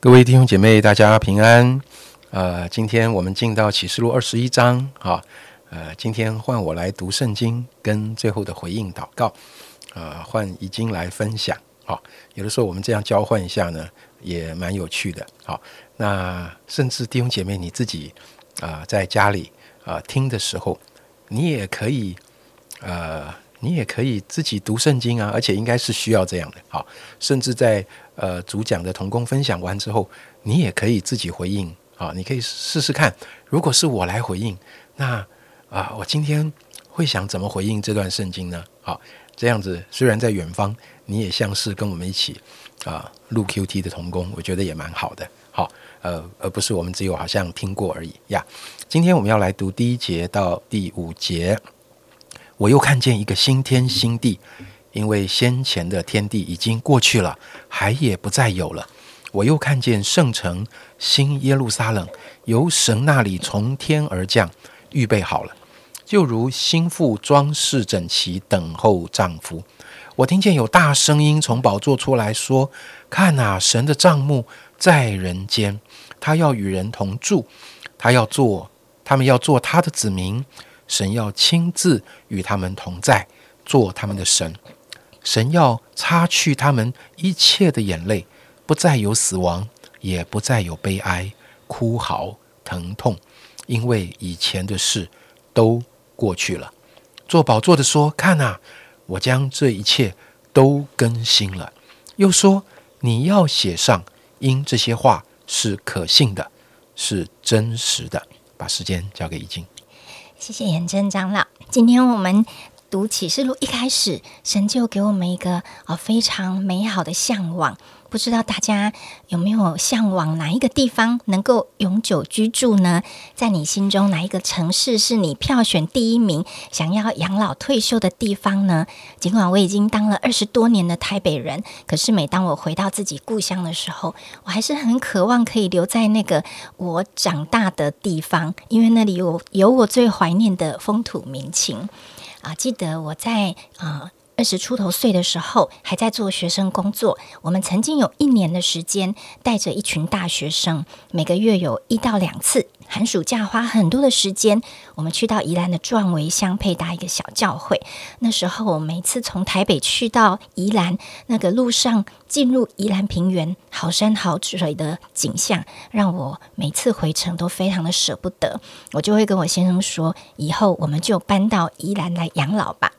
各位弟兄姐妹，大家平安。呃，今天我们进到启示录二十一章啊。呃，今天换我来读圣经，跟最后的回应祷告。呃，换已经来分享。好，有的时候我们这样交换一下呢，也蛮有趣的。好，那甚至弟兄姐妹你自己啊，在家里啊听的时候，你也可以呃，你也可以自己读圣经啊，而且应该是需要这样的。好，甚至在呃主讲的同工分享完之后，你也可以自己回应。好，你可以试试看，如果是我来回应，那啊，我今天会想怎么回应这段圣经呢？好，这样子虽然在远方，你也像是跟我们一起啊录 Q T 的童工，我觉得也蛮好的。好，呃，而不是我们只有好像听过而已呀。今天我们要来读第一节到第五节，我又看见一个新天新地，因为先前的天地已经过去了，海也不再有了。我又看见圣城新耶路撒冷由神那里从天而降，预备好了，就如新妇装饰整齐，等候丈夫。我听见有大声音从宝座出来说：“看啊，神的帐幕在人间，他要与人同住，他要做，他们要做他的子民，神要亲自与他们同在，做他们的神。神要擦去他们一切的眼泪。”不再有死亡，也不再有悲哀、哭嚎、疼痛，因为以前的事都过去了。做宝座的说：“看啊，我将这一切都更新了。”又说：“你要写上，因这些话是可信的，是真实的。”把时间交给已经。谢谢严真长老。今天我们读启示录，一开始神就给我们一个啊非常美好的向往。不知道大家有没有向往哪一个地方能够永久居住呢？在你心中，哪一个城市是你票选第一名，想要养老退休的地方呢？尽管我已经当了二十多年的台北人，可是每当我回到自己故乡的时候，我还是很渴望可以留在那个我长大的地方，因为那里有有我最怀念的风土民情啊！记得我在啊。二十出头岁的时候，还在做学生工作。我们曾经有一年的时间，带着一群大学生，每个月有一到两次，寒暑假花很多的时间，我们去到宜兰的壮维乡配搭一个小教会。那时候，我每次从台北去到宜兰，那个路上进入宜兰平原，好山好水的景象，让我每次回程都非常的舍不得。我就会跟我先生说，以后我们就搬到宜兰来养老吧。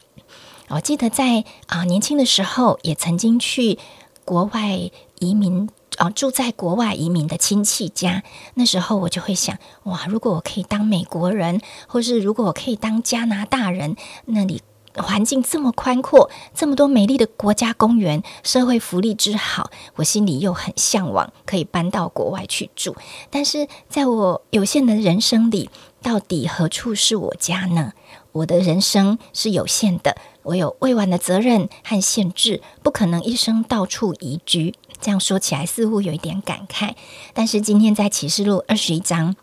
我记得在啊年轻的时候，也曾经去国外移民啊，住在国外移民的亲戚家。那时候我就会想，哇，如果我可以当美国人，或是如果我可以当加拿大人，那里环境这么宽阔，这么多美丽的国家公园，社会福利之好，我心里又很向往，可以搬到国外去住。但是在我有限的人生里，到底何处是我家呢？我的人生是有限的。我有未完的责任和限制，不可能一生到处移居。这样说起来似乎有一点感慨，但是今天在启示录二十一章，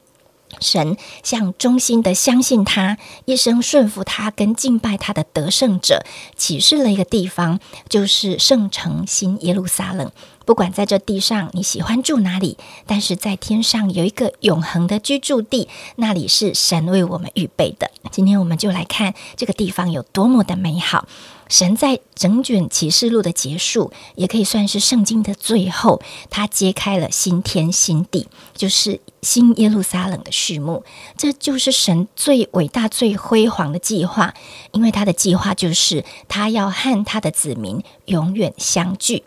神向忠心的相信他、一生顺服他跟敬拜他的得胜者启示了一个地方，就是圣城新耶路撒冷。不管在这地上你喜欢住哪里，但是在天上有一个永恒的居住地，那里是神为我们预备的。今天我们就来看这个地方有多么的美好。神在整卷启示录的结束，也可以算是圣经的最后，他揭开了新天新地，就是新耶路撒冷的序幕。这就是神最伟大、最辉煌的计划，因为他的计划就是他要和他的子民永远相聚。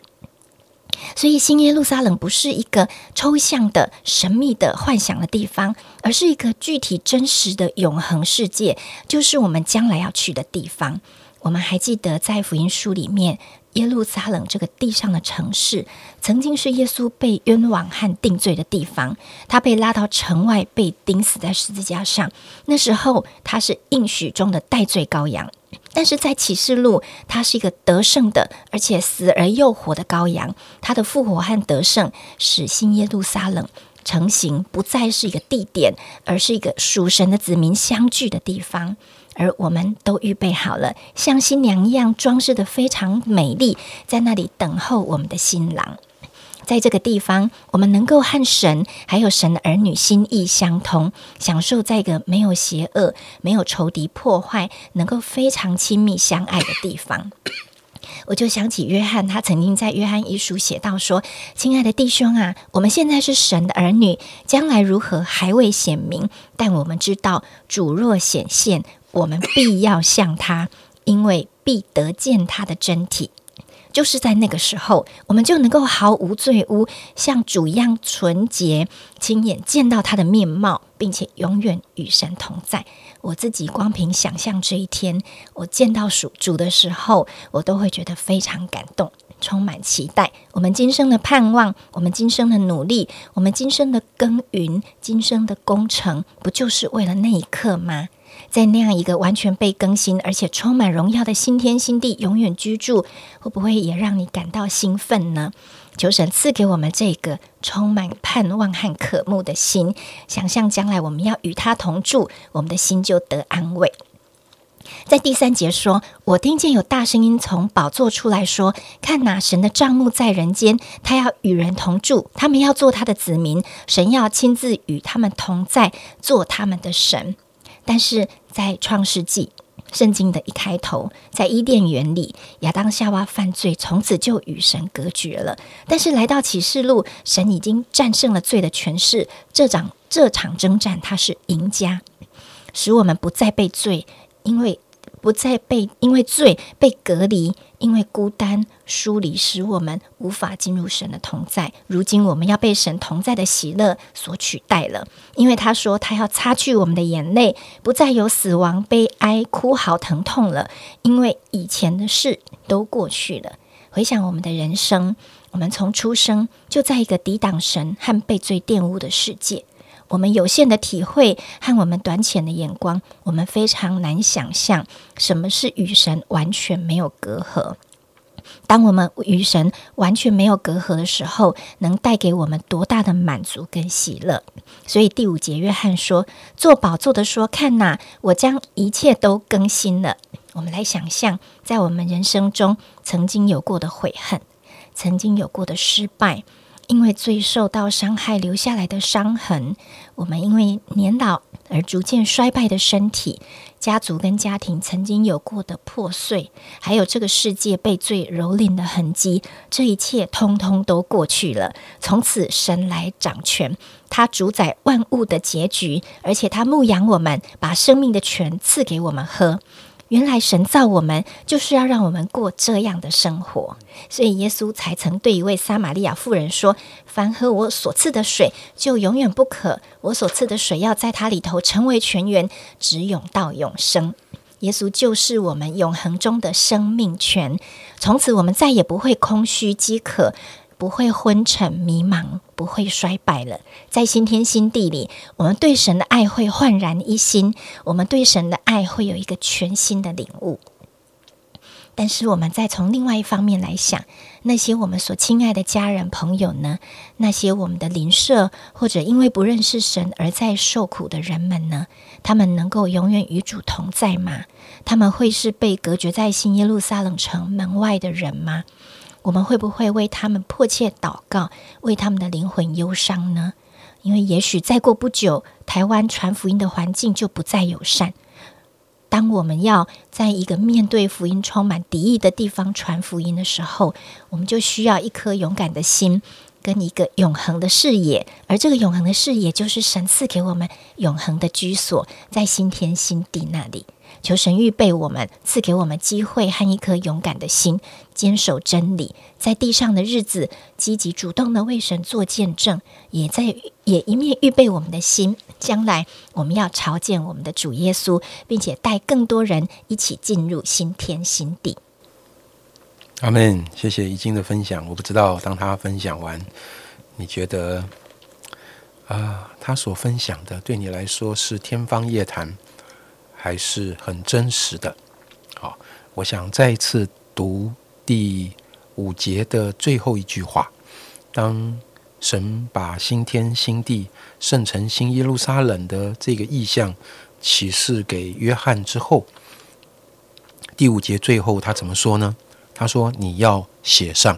所以，新耶路撒冷不是一个抽象的、神秘的、幻想的地方，而是一个具体、真实的永恒世界，就是我们将来要去的地方。我们还记得在福音书里面，耶路撒冷这个地上的城市，曾经是耶稣被冤枉和定罪的地方。他被拉到城外，被钉死在十字架上。那时候，他是应许中的代罪羔羊。但是在启示录，它是一个得胜的，而且死而又活的羔羊。它的复活和得胜，使新耶路撒冷成型，不再是一个地点，而是一个属神的子民相聚的地方。而我们都预备好了，像新娘一样装饰的非常美丽，在那里等候我们的新郎。在这个地方，我们能够和神还有神的儿女心意相通，享受在一个没有邪恶、没有仇敌破坏，能够非常亲密相爱的地方。我就想起约翰，他曾经在约翰一书写到说：“亲爱的弟兄啊，我们现在是神的儿女，将来如何还未显明，但我们知道主若显现，我们必要向他，因为必得见他的真体。”就是在那个时候，我们就能够毫无罪污，像主一样纯洁，亲眼见到他的面貌，并且永远与神同在。我自己光凭想象这一天，我见到属主的时候，我都会觉得非常感动，充满期待。我们今生的盼望，我们今生的努力，我们今生的耕耘，今生的工程，不就是为了那一刻吗？在那样一个完全被更新而且充满荣耀的新天新地永远居住，会不会也让你感到兴奋呢？求神赐给我们这个充满盼望和渴慕的心，想象将来我们要与他同住，我们的心就得安慰。在第三节说：“我听见有大声音从宝座出来说：‘看哪，神的帐幕在人间，他要与人同住，他们要做他的子民，神要亲自与他们同在，做他们的神。’”但是在创世纪圣经的一开头，在伊甸园里，亚当夏娃犯罪，从此就与神隔绝了。但是来到启示录，神已经战胜了罪的权势，这场这场征战，他是赢家，使我们不再被罪，因为。不再被因为罪被隔离，因为孤单疏离，使我们无法进入神的同在。如今我们要被神同在的喜乐所取代了，因为他说他要擦去我们的眼泪，不再有死亡、悲哀、哭嚎、疼痛了，因为以前的事都过去了。回想我们的人生，我们从出生就在一个抵挡神和被罪玷污的世界。我们有限的体会和我们短浅的眼光，我们非常难想象什么是与神完全没有隔阂。当我们与神完全没有隔阂的时候，能带给我们多大的满足跟喜乐？所以第五节，约翰说：“做宝座的说，看呐，我将一切都更新了。”我们来想象，在我们人生中曾经有过的悔恨，曾经有过的失败。因为最受到伤害留下来的伤痕，我们因为年老而逐渐衰败的身体，家族跟家庭曾经有过的破碎，还有这个世界被罪蹂躏的痕迹，这一切通通都过去了。从此，神来掌权，他主宰万物的结局，而且他牧养我们，把生命的泉赐给我们喝。原来神造我们就是要让我们过这样的生活，所以耶稣才曾对一位撒玛利亚妇人说：“凡喝我所赐的水，就永远不渴；我所赐的水要在它里头成为泉源，直涌到永生。”耶稣就是我们永恒中的生命泉，从此我们再也不会空虚饥渴。不会昏沉迷茫，不会衰败了。在新天新地里，我们对神的爱会焕然一新，我们对神的爱会有一个全新的领悟。但是，我们再从另外一方面来想，那些我们所亲爱的家人朋友呢？那些我们的邻舍，或者因为不认识神而在受苦的人们呢？他们能够永远与主同在吗？他们会是被隔绝在新耶路撒冷城门外的人吗？我们会不会为他们迫切祷告，为他们的灵魂忧伤呢？因为也许再过不久，台湾传福音的环境就不再友善。当我们要在一个面对福音充满敌意的地方传福音的时候，我们就需要一颗勇敢的心，跟一个永恒的视野。而这个永恒的视野，就是神赐给我们永恒的居所，在新天新地那里。求神预备我们，赐给我们机会和一颗勇敢的心，坚守真理，在地上的日子，积极主动的为神做见证，也在也一面预备我们的心，将来我们要朝见我们的主耶稣，并且带更多人一起进入新天新地。阿门。谢谢已经的分享。我不知道当他分享完，你觉得啊，他所分享的对你来说是天方夜谭？还是很真实的，好，我想再一次读第五节的最后一句话：当神把新天新地、圣城新耶路撒冷的这个意象启示给约翰之后，第五节最后他怎么说呢？他说：“你要写上，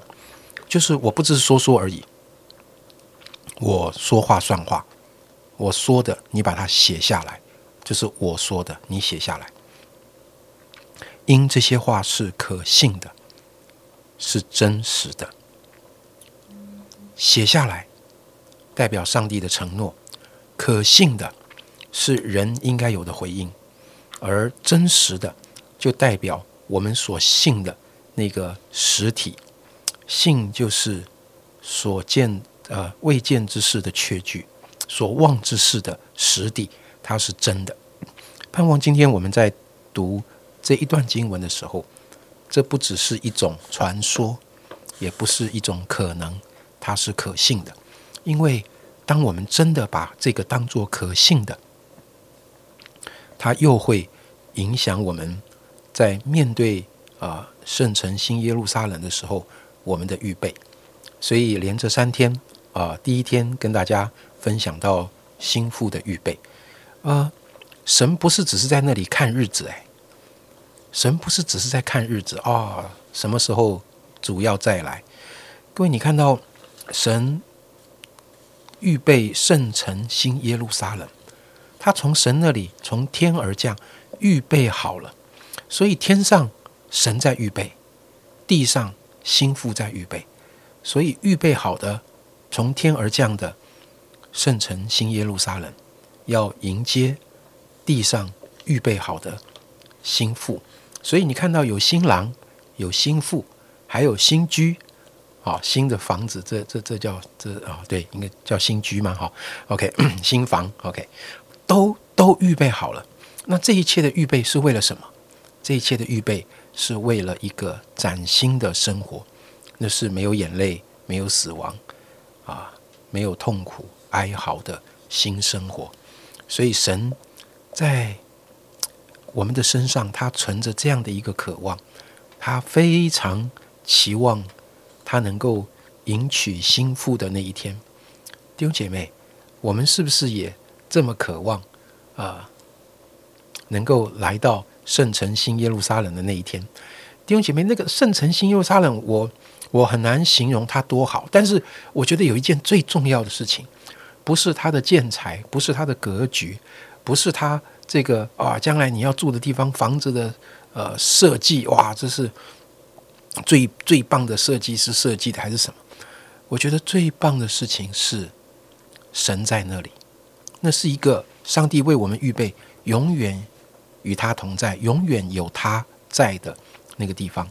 就是我不只是说说而已，我说话算话，我说的你把它写下来，就是我说的你写下来。因这些话是可信的，是真实的，写下来代表上帝的承诺，可信的是人应该有的回应，而真实的就代表我们所信的。”那个实体，信就是所见呃未见之事的确据，所望之事的实底，它是真的。盼望今天我们在读这一段经文的时候，这不只是一种传说，也不是一种可能，它是可信的。因为当我们真的把这个当做可信的，它又会影响我们在面对啊。圣城新耶路撒冷的时候，我们的预备，所以连着三天啊，第一天跟大家分享到心腹的预备啊，神不是只是在那里看日子哎，神不是只是在看日子啊，什么时候主要再来？各位，你看到神预备圣城新耶路撒冷，他从神那里从天而降，预备好了，所以天上。神在预备，地上心腹在预备，所以预备好的从天而降的圣城新耶路撒冷，要迎接地上预备好的心腹。所以你看到有新郎，有心腹，还有新居，好新的房子，这这这叫这啊，对，应该叫新居嘛，哈，OK，新房，OK，都都预备好了。那这一切的预备是为了什么？这一切的预备。是为了一个崭新的生活，那是没有眼泪、没有死亡啊、没有痛苦哀嚎的新生活。所以神在我们的身上，他存着这样的一个渴望，他非常期望他能够迎娶心腹的那一天。弟兄姐妹，我们是不是也这么渴望啊？能够来到？圣城新耶路撒冷的那一天，弟兄姐妹，那个圣城新耶路撒冷，我我很难形容它多好。但是我觉得有一件最重要的事情，不是它的建材，不是它的格局，不是它这个啊，将来你要住的地方房子的呃设计，哇，这是最最棒的设计师设计的还是什么？我觉得最棒的事情是神在那里，那是一个上帝为我们预备永远。与他同在，永远有他在的那个地方，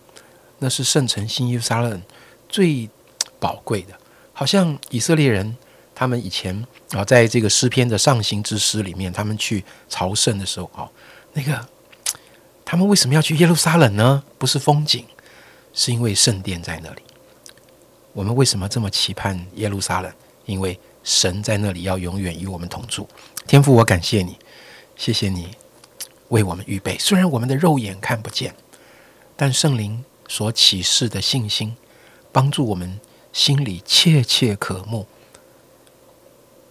那是圣城新耶路撒冷最宝贵的。好像以色列人他们以前啊，在这个诗篇的上行之诗里面，他们去朝圣的时候啊，那个他们为什么要去耶路撒冷呢？不是风景，是因为圣殿在那里。我们为什么这么期盼耶路撒冷？因为神在那里要永远与我们同住。天父，我感谢你，谢谢你。为我们预备，虽然我们的肉眼看不见，但圣灵所启示的信心，帮助我们心里切切渴慕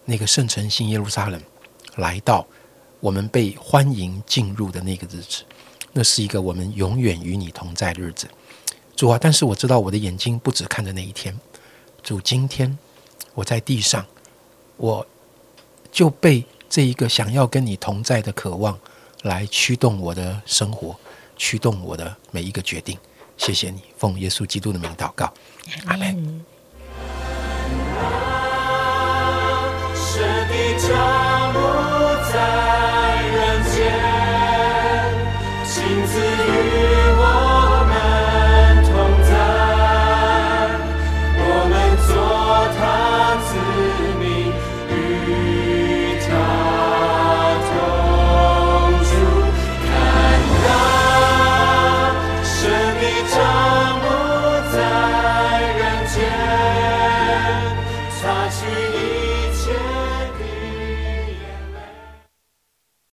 那个圣城新耶路撒冷来到，我们被欢迎进入的那个日子，那是一个我们永远与你同在的日子。主啊，但是我知道我的眼睛不只看着那一天，主，今天我在地上，我就被这一个想要跟你同在的渴望。来驱动我的生活，驱动我的每一个决定。谢谢你，奉耶稣基督的名祷告，阿门。去。